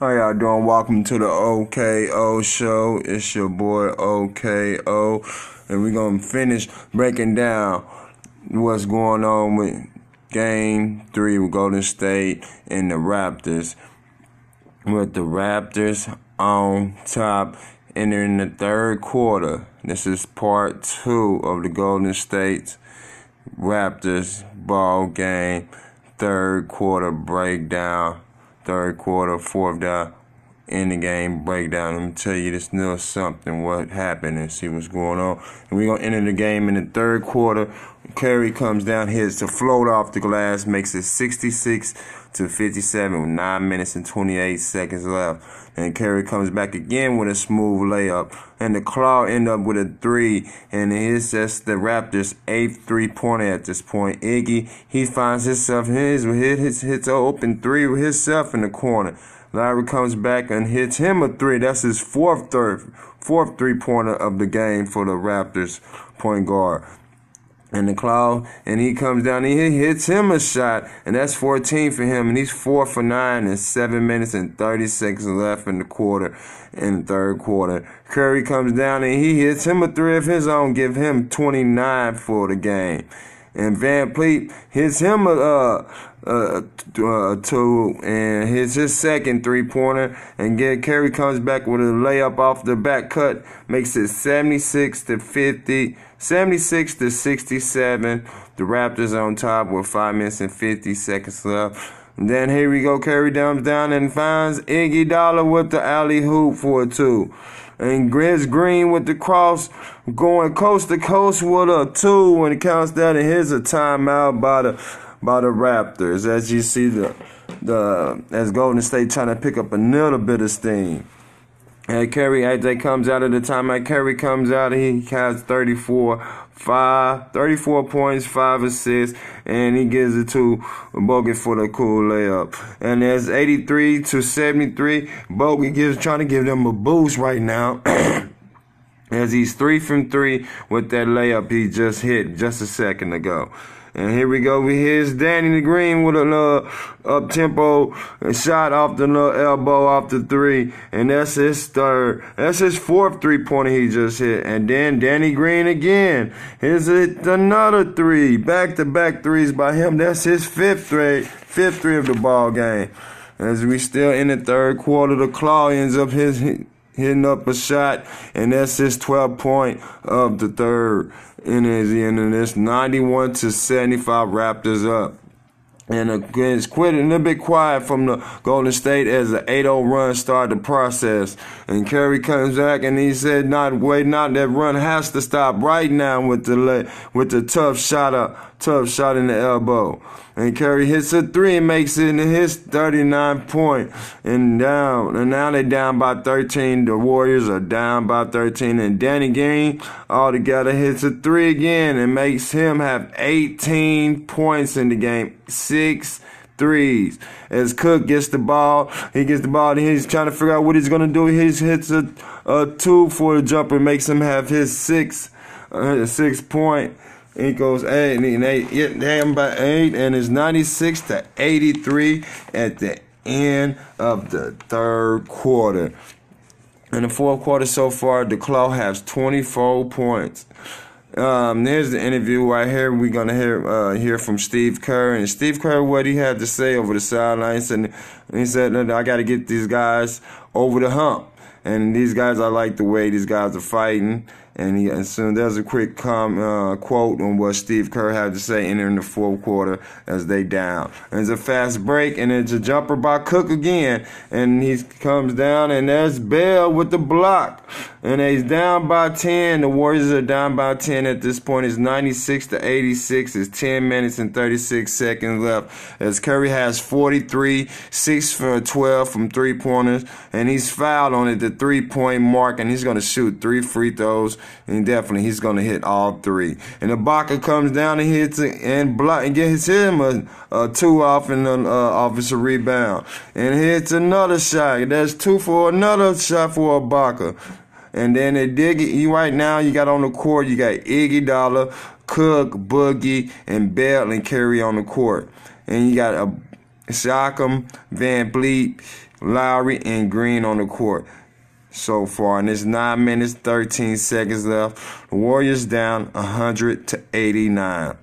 How y'all doing? Welcome to the OKO show. It's your boy OKO, and we're gonna finish breaking down what's going on with Game Three with Golden State and the Raptors. With the Raptors on top, entering the third quarter. This is part two of the Golden State Raptors ball game, third quarter breakdown third quarter, fourth down, in the game breakdown. Me tell you this little something, what happened, and see what's going on. And we're to enter the game in the third quarter. Curry comes down, hits a float off the glass, makes it 66 to 57 with 9 minutes and 28 seconds left. And Curry comes back again with a smooth layup. And the Claw end up with a three. And it's just the Raptors' eighth three pointer at this point. Iggy, he finds himself his hit hits hits an open three with himself in the corner. Larry comes back and hits him a three. That's his fourth third, fourth three pointer of the game for the Raptors point guard and the cloud, and he comes down he hits him a shot, and that's 14 for him, and he's four for nine in seven minutes and 30 seconds left in the quarter, in the third quarter. Curry comes down and he hits him a three of his own, give him 29 for the game. And VanVleet hits him a, uh, uh, uh, two and hits his second three pointer. And get Curry comes back with a layup off the back cut, makes it 76 to 50, 76 to 67. The Raptors on top with five minutes and 50 seconds left. And then here we go. Curry dumps down and finds Iguodala with the alley-oop for a two. And Grizz Green with the cross going coast to coast with a two when it counts down. And here's a timeout by the by the Raptors. As you see the the as Golden State trying to pick up a little bit of steam. And Curry AJ comes out of the timeout. Curry comes out. He has 34, 5, 34 points, 5 assists, and he gives it to Bogut for the cool layup. And there's 83 to 73. Bogut gives trying to give them a boost right now. as he's three from three with that layup he just hit just a second ago. And here we go. We here's Danny Green with a little up tempo shot off the little elbow off the three. And that's his third. That's his fourth three pointer he just hit. And then Danny Green again. Here's it another three. Back to back threes by him. That's his fifth three. Fifth three of the ball game. As we still in the third quarter, the claw ends up his hitting up a shot, and that's his 12 point of the third. And it's 91 to 75 Raptors up. And it's quit a bit quiet from the Golden State as the 8-0 run started the process. And Curry comes back and he said, "Not wait, not that run has to stop right now with the with the tough shot up, tough shot in the elbow." And Curry hits a three and makes it in his 39 point and down. And now they're down by 13. The Warriors are down by 13. And Danny Green altogether hits a three again and makes him have 18 points in the game. Six threes. As Cook gets the ball, he gets the ball and he's trying to figure out what he's going to do. He hits a, a two for the jumper, makes him have his six, uh, six point equals eight and eight, damn by eight, and it's 96 to 83 at the end of the third quarter. In the fourth quarter so far, the Claw has 24 points. Um, here's the interview right here. We're gonna hear uh, hear from Steve Kerr and Steve Kerr what he had to say over the sidelines, and he said, "I got to get these guys over the hump." And these guys, I like the way these guys are fighting. And, he, and so there's a quick com, uh, quote on what Steve Kerr had to say entering the fourth quarter as they down. And it's a fast break, and it's a jumper by Cook again. And he comes down, and there's Bell with the block. And he's down by 10. The Warriors are down by 10 at this point. It's 96 to 86. It's 10 minutes and 36 seconds left. As Curry has 43, 6 for 12 from three pointers. And he's fouled on it, the three point mark, and he's going to shoot three free throws and definitely he's going to hit all three. And Ibaka comes down and hits it and block and gets him a, a two off and an uh, offensive rebound and hits another shot. That's two for another shot for Ibaka. And then they dig it. You right now you got on the court. You got Iguodala, Cook, Boogie, and Bell and Curry on the court. And you got a Siakam, VanVleet, Lowry, and Green on the court so far. And it's 9 minutes, 13 seconds left. The Warriors down 100 to 89.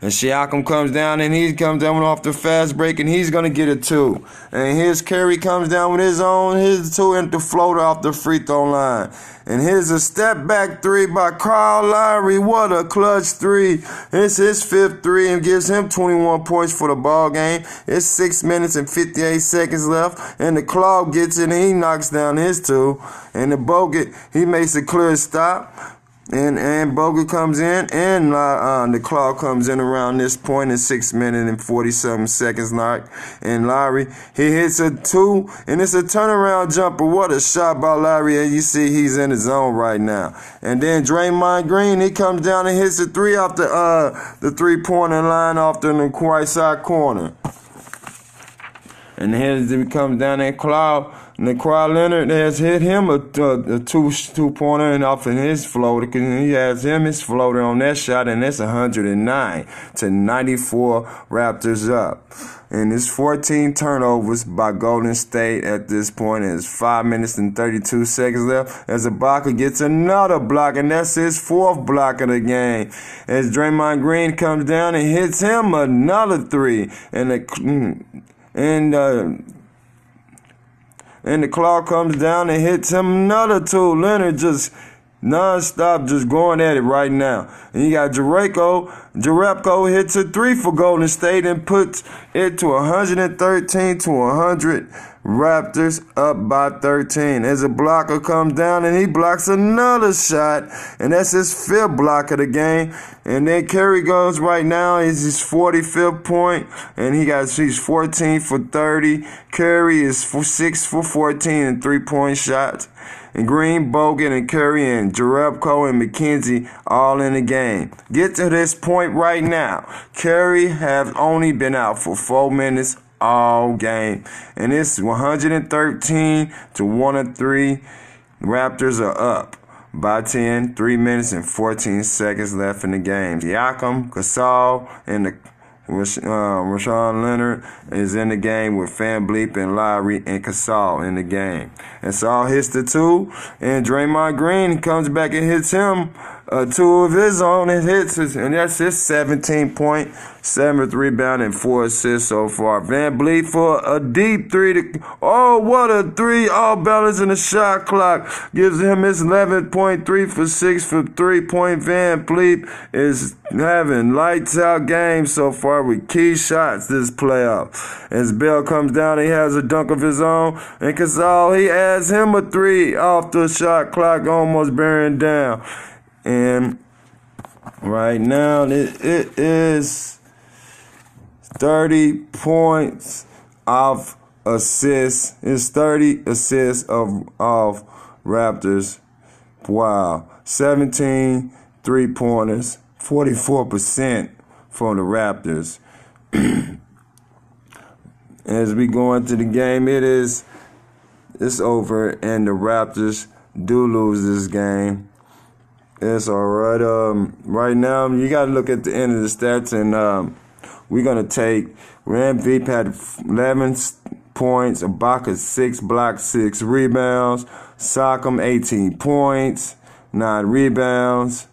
And Siakam comes down and he comes down off the fast break and he's gonna get a two. And his Curry comes down with his own his two and the floater off the free throw line. And here's a step back three by Kyle Lowry. What a clutch three. It's his fifth three and gives him 21 points for the ball game. It's six minutes and 58 seconds left. And the clock gets it and he knocks down his two. And the Bogut, he makes a clear stop. And and Bogut comes in, and uh, the claw comes in around this point in six minutes and forty seven seconds. Like and Larry, he hits a two, and it's a turnaround jumper. What a shot by Larry! And you see he's in the zone right now. And then Draymond Green, he comes down and hits a three off the uh the three pointer line off the right side corner. And here's he comes down and Claw and Leonard has hit him a, a, a two two pointer and off in his floater he has him his floater on that shot and that's 109 to 94 Raptors up. And it's 14 turnovers by Golden State at this point. It's 5 minutes and 32 seconds left as Ibaka gets another block, and that's his fourth block of the game. As Draymond Green comes down and hits him another three. And the, mm, and uh, and the claw comes down and hits him another two. Leonard just non-stop just going at it right now. And you got Jerebko. Jerebko hits a three for Golden State and puts it to 113 to 100. Raptors up by 13. As Ibaka comes down and he blocks another shot, and that's his fifth block of the game. And then Curry goes right now is his 45th point, and he got he's 14 for 30. Curry is for six for 14 and three point shots. And Green, Bogut, and Curry, and Jerebko, and McKenzie all in the game. Get to this point right now. Curry have only been out for four minutes all game. And it's 113 to 103. Raptors are up by 10, 3 minutes and 14 seconds left in the game. Siakam, Gasol, and the uh, Rashawn Leonard is in the game with VanVleet and Lowry and Gasol in the game. And Saul hits the two, and Draymond Green comes back and hits him uh, two of his own and hits, and that's his 17 point, seventh rebound, and four assists so far. VanVleet for a deep three. To, oh, what a three! All balance in the shot clock gives him his 11.3 for six for three point. VanVleet is having lights out game so far with key shots this playoff. As Bell comes down, he has a dunk of his own, and Gasol he adds him a three off the shot clock, almost bearing down. And right now it, it is 30 points of assists. It's 30 assists of, of Raptors. Wow. 17 three pointers, 44% from the Raptors. As we go into the game, it is it's over and the Raptors do lose this game. It's all right. Um, right now, you got to look at the end of the stats, and um, we're gonna take VanVleet had 11 points, Ibaka six blocks, six rebounds, Siakam 18 points, nine rebounds,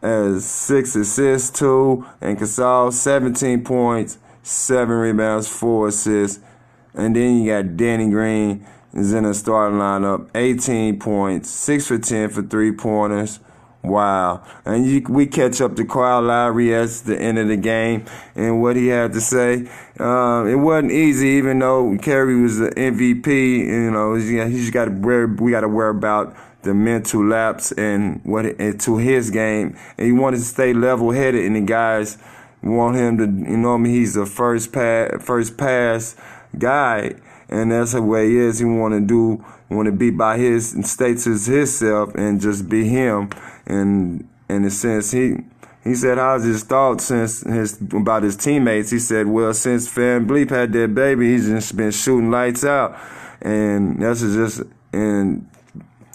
as six assists, two, and Gasol 17 points, seven rebounds, four assists, and then you got Danny Green is in the starting lineup, 18 points, six for 10 for three pointers. Wow. And you, we catch up to Kyle Lowry at the end of the game and what he had to say. Um, it wasn't easy, even though Curry was the MVP. You know, he's got to wear, we got to worry about the mental lapse and what and to his game. And he wanted to stay level headed, and the guys want him to, you know, I mean, he's the first pass, first pass guy, and that's the way he is. He want to do, want to be by his and states as himself and just be him. And in a sense he he said how's his thoughts since his about his teammates? He said well since VanVleet had that baby he's just been shooting lights out. And that's just and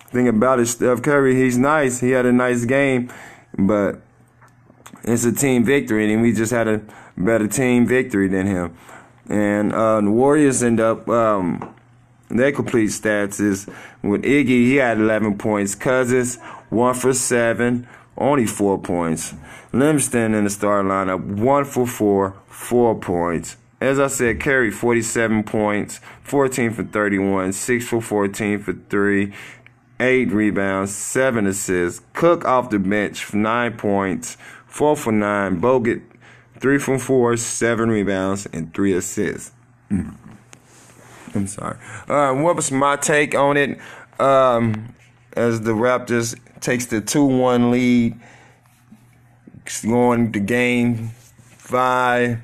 thing about it Steph Curry he's nice. He had a nice game but it's a team victory and we just had a better team victory than him. And uh, the Warriors end up um, their complete stats is with Iggy, he had 11 points. Cousins, 1 for 7, only 4 points. Livingston in the starting lineup, 1 for 4, 4 points. As I said, Curry, 47 points, 14 for 31, 6 for 14 for 3, 8 rebounds, 7 assists. Cook off the bench, 9 points, 4 for 9. Bogut, 3 from 4, 7 rebounds, and 3 assists. Mm. I'm sorry. Uh, what was my take on it? Um, as the Raptors takes the 2-1 lead, going to game five,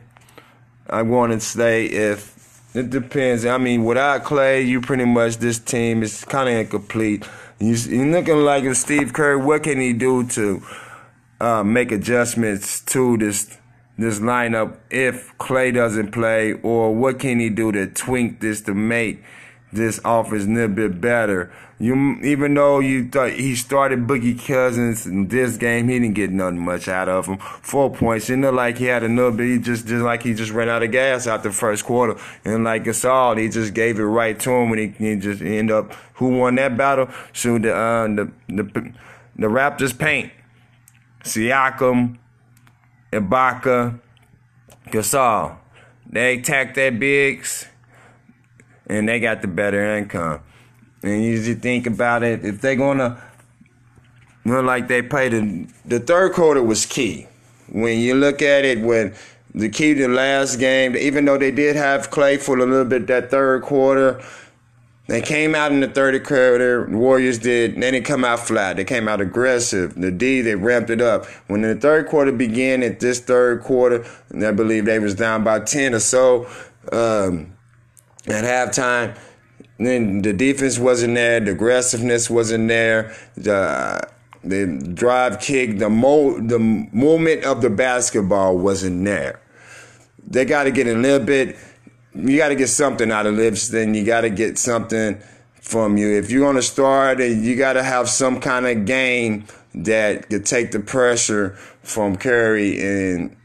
I'm going to say if it depends. I mean, without Clay, you pretty much this team is kind of incomplete. You, are looking like a Steve Kerr. What can he do to uh, make adjustments to this this lineup if Clay doesn't play, or what can he do to tweak this to make this offense a little bit better? You even though you thought he started Boogie Cousins in this game, he didn't get nothing much out of him. Four points. It looked like he had a little bit. He just just like he just ran out of gas out the first quarter, and like Gasol, he just gave it right to him, and he, he just ended up. Who won that battle? Shoot the uh, the the the Raptors paint. Siakam, Ibaka, Gasol. They attacked their bigs, and they got the better income. And you just think about it, if they're gonna run like they played, the, the third quarter was key. When you look at it, when the key to the last game, even though they did have Clay for a little bit that third quarter, they came out in the third quarter. Warriors did. They didn't come out flat. They came out aggressive. The D they ramped it up. When the third quarter began, at this third quarter, and I believe they was down by ten or so um, at halftime then the defense wasn't there, the aggressiveness wasn't there, the the drive kick, the mo the moment of the basketball wasn't there. They got to get a little bit. You got to get something out of Livingston. You got to get something from you. If you're going to start, you got to have some kind of game that could take the pressure from Curry and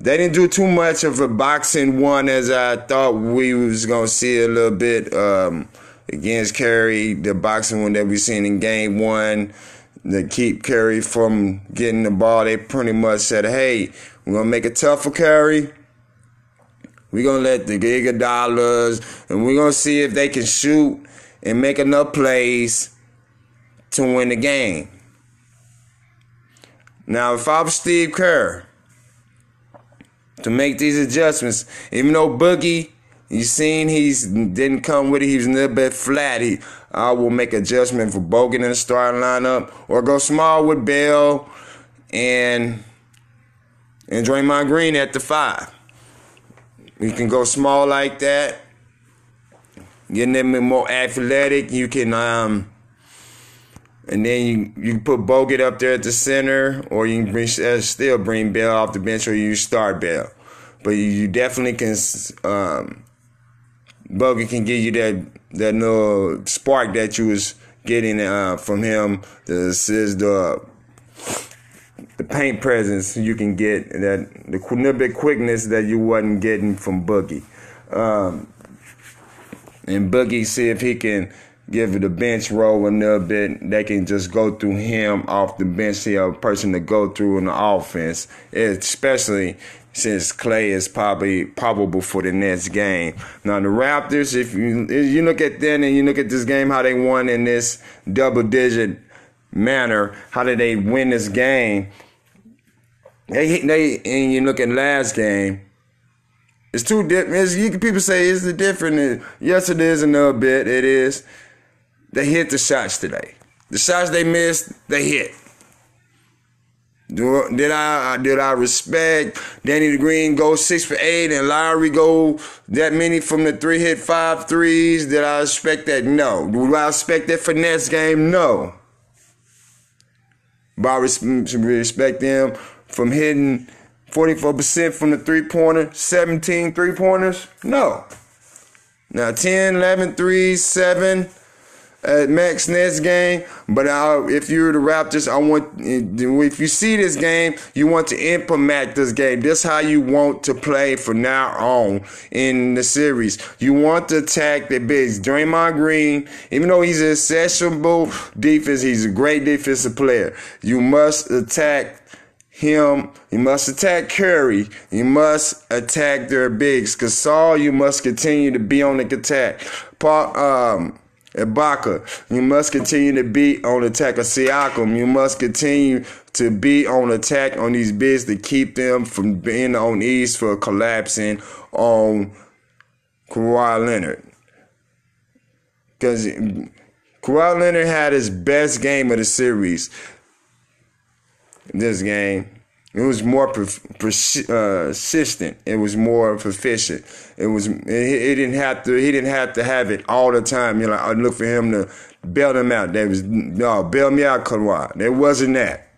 they didn't do too much of a box-and-one as I thought we was gonna see a little bit um, against Curry. The box-and-one that we seen in game one to keep Curry from getting the ball. They pretty much said, "Hey, we're gonna make it tough for Curry. We're gonna let the Iguodala's, and we're gonna see if they can shoot and make enough plays to win the game." Now, if I was Steve Kerr, to make these adjustments. Even though Boogie, you seen he's didn't come with it, he was a little bit flat. He, I will make adjustment for Bogut in the starting lineup, or go small with Bell and and Draymond Green at the five. You can go small like that, getting them more athletic. You can um and then you you can put Bogut up there at the center, or you can bring, uh, still bring Bell off the bench, or you start Bell. But you definitely can. Um, Bogut can give you that that little spark that you was getting uh, from him. The assist, the the paint presence you can get that the little bit quickness that you wasn't getting from Boogie. Um, and Boogie see if he can give it a bench role a little bit. They can just go through him off the bench, see a person to go through in the offense, especially since Clay is probably probable for the next game. Now the Raptors, if you if you look at them and you look at this game, how they won in this double digit manner, how did they win this game? They they and you look at last game. It's too different. People say it's the different. Yes, it is a little bit. It is they hit the shots today. The shots they missed, they hit. Did I did I respect Danny Green go six for eight and Lowry go that many from the three hit five threes? Did I expect that? No. Do I expect that next game? No. But I respect them from hitting 44% from the three pointer, 17 three pointers? No. Now 10, 11 threes, 7 at Max next game. But I, if you're the Raptors, I want if you see this game, you want to implement this game. This how you want to play from now on in the series. You want to attack the bigs. Draymond Green, even though he's a accessible defense, he's a great defensive player. You must attack him. You must attack Curry. You must attack their bigs. because Gasol, you must continue to be on the attack. Paul, um, Ibaka, you must continue to be on attack of Siakam. You must continue to be on attack on these bids to keep them from being on ease for collapsing on Kawhi Leonard. Because Kawhi Leonard had his best game of the series. This game. It was more persistent. Uh, it was more proficient. It was. He, didn't have to. He didn't have to have it all the time. You know, I look for him to bail him out. There was no bail me out, Kawhi. There wasn't that.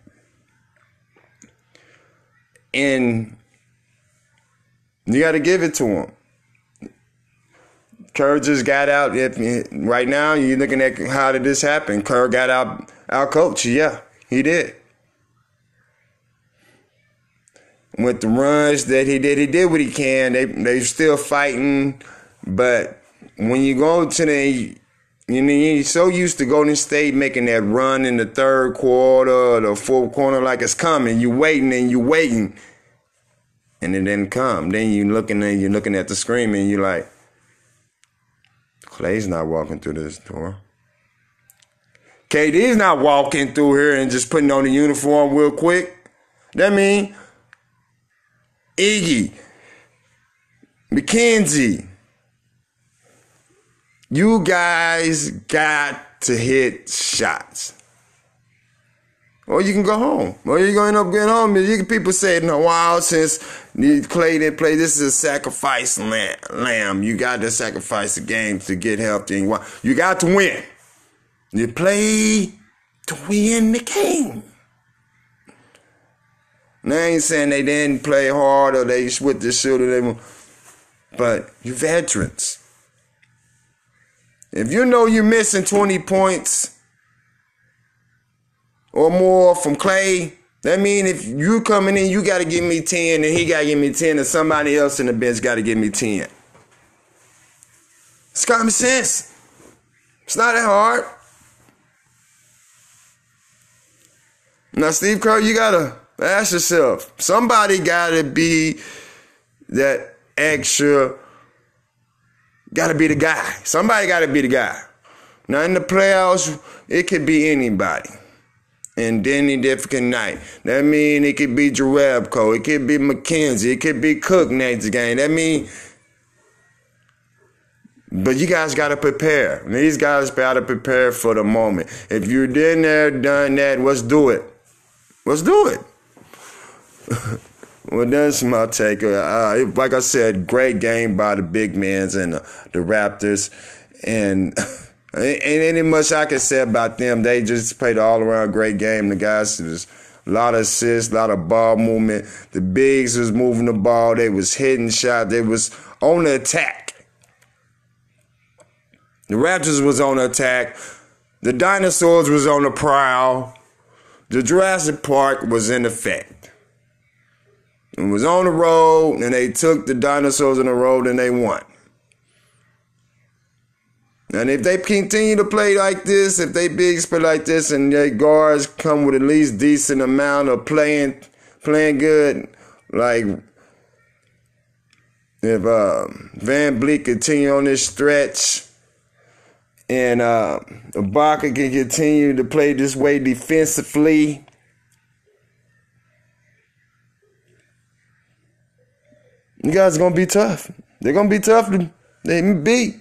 And you got to give it to him. Kerr just got out. If right now you're looking at how did this happen? Kerr got out. Our coach, yeah, he did. With the runs that he did, he did what he can. They they're still fighting, but when you go to the you know, you're so used to Golden State making that run in the third quarter or the fourth quarter like it's coming. You're waiting and you're waiting. And it didn't come. Then you're looking and you're looking at the screen and you're like, Clay's not walking through this door. KD's not walking through here and just putting on the uniform real quick. That mean Iggy, McKenzie, you guys got to hit shots. Or you can go home. Or you're going to end up getting home. You, people say in a while since played and play, this is a sacrifice lamb. You got to sacrifice the game to get healthy. You got to win. You play to win the game. I ain't saying they didn't play hard or they with the shooter, they but you veterans. If you know you're missing 20 points or more from Clay, that means if you coming in, you got to give me 10 and he got to give me 10 and somebody else in the bench got to give me 10. It's common sense. It's not that hard. Now, Steve Kerr, you got to Ask yourself. Somebody got to be that extra. Got to be the guy. Somebody got to be the guy. Now in the playoffs, it could be anybody. And Denny Difficult night. That mean it could be Jerebko. It could be McKenzie. It could be Cook next game. That mean but you guys got to prepare. These guys got to prepare for the moment. If you're in there, done that, let's do it. Let's do it. Well, that's my take. Uh, like I said, great game by the big mans and the, the Raptors, and ain't any much I can say about them. They just played all around great game. The guys was a lot of assists, a lot of ball movement. The bigs was moving the ball. They was hitting shots. They was on the attack. The Raptors was on the attack. The dinosaurs was on the prowl. The Jurassic Park was in effect and was on the road and they took the dinosaurs on the road and they won. And if they continue to play like this, if they big play like this and their guards come with at least decent amount of playing playing good, like if uh, VanVleet continue on this stretch and uh, Ibaka can continue to play this way defensively, You guys are gonna be tough. They're gonna be tough to they beat.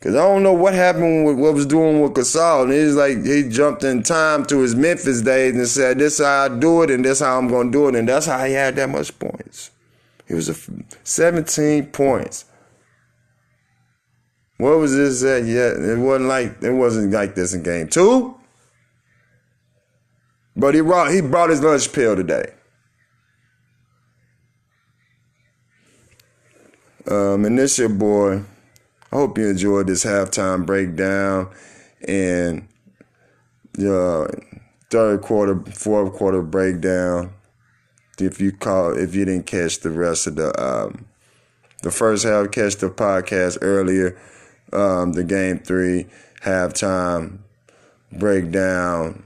Cause I don't know what happened with what was doing with Gasol. And it's like he jumped in time to his Memphis days and said, "This is how I do it, and this is how I'm gonna do it," and that's how he had that much points. He was a 17 points. What was this at? Yeah, it wasn't like it wasn't like this in game two. But he brought he brought his lunch pill today. Um, and this your boy, I hope you enjoyed this halftime breakdown and the third quarter, fourth quarter breakdown. If you call, if you didn't catch the rest of the um, the first half, catch the podcast earlier. Um, the game three halftime breakdown.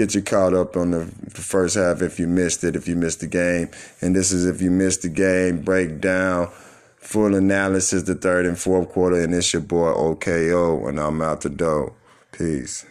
Get you caught up on the first half if you missed it, if you missed the game. And this is if you missed the game, breakdown, full analysis, the third and fourth quarter. And it's your boy OKO, and I'm out the door. Peace.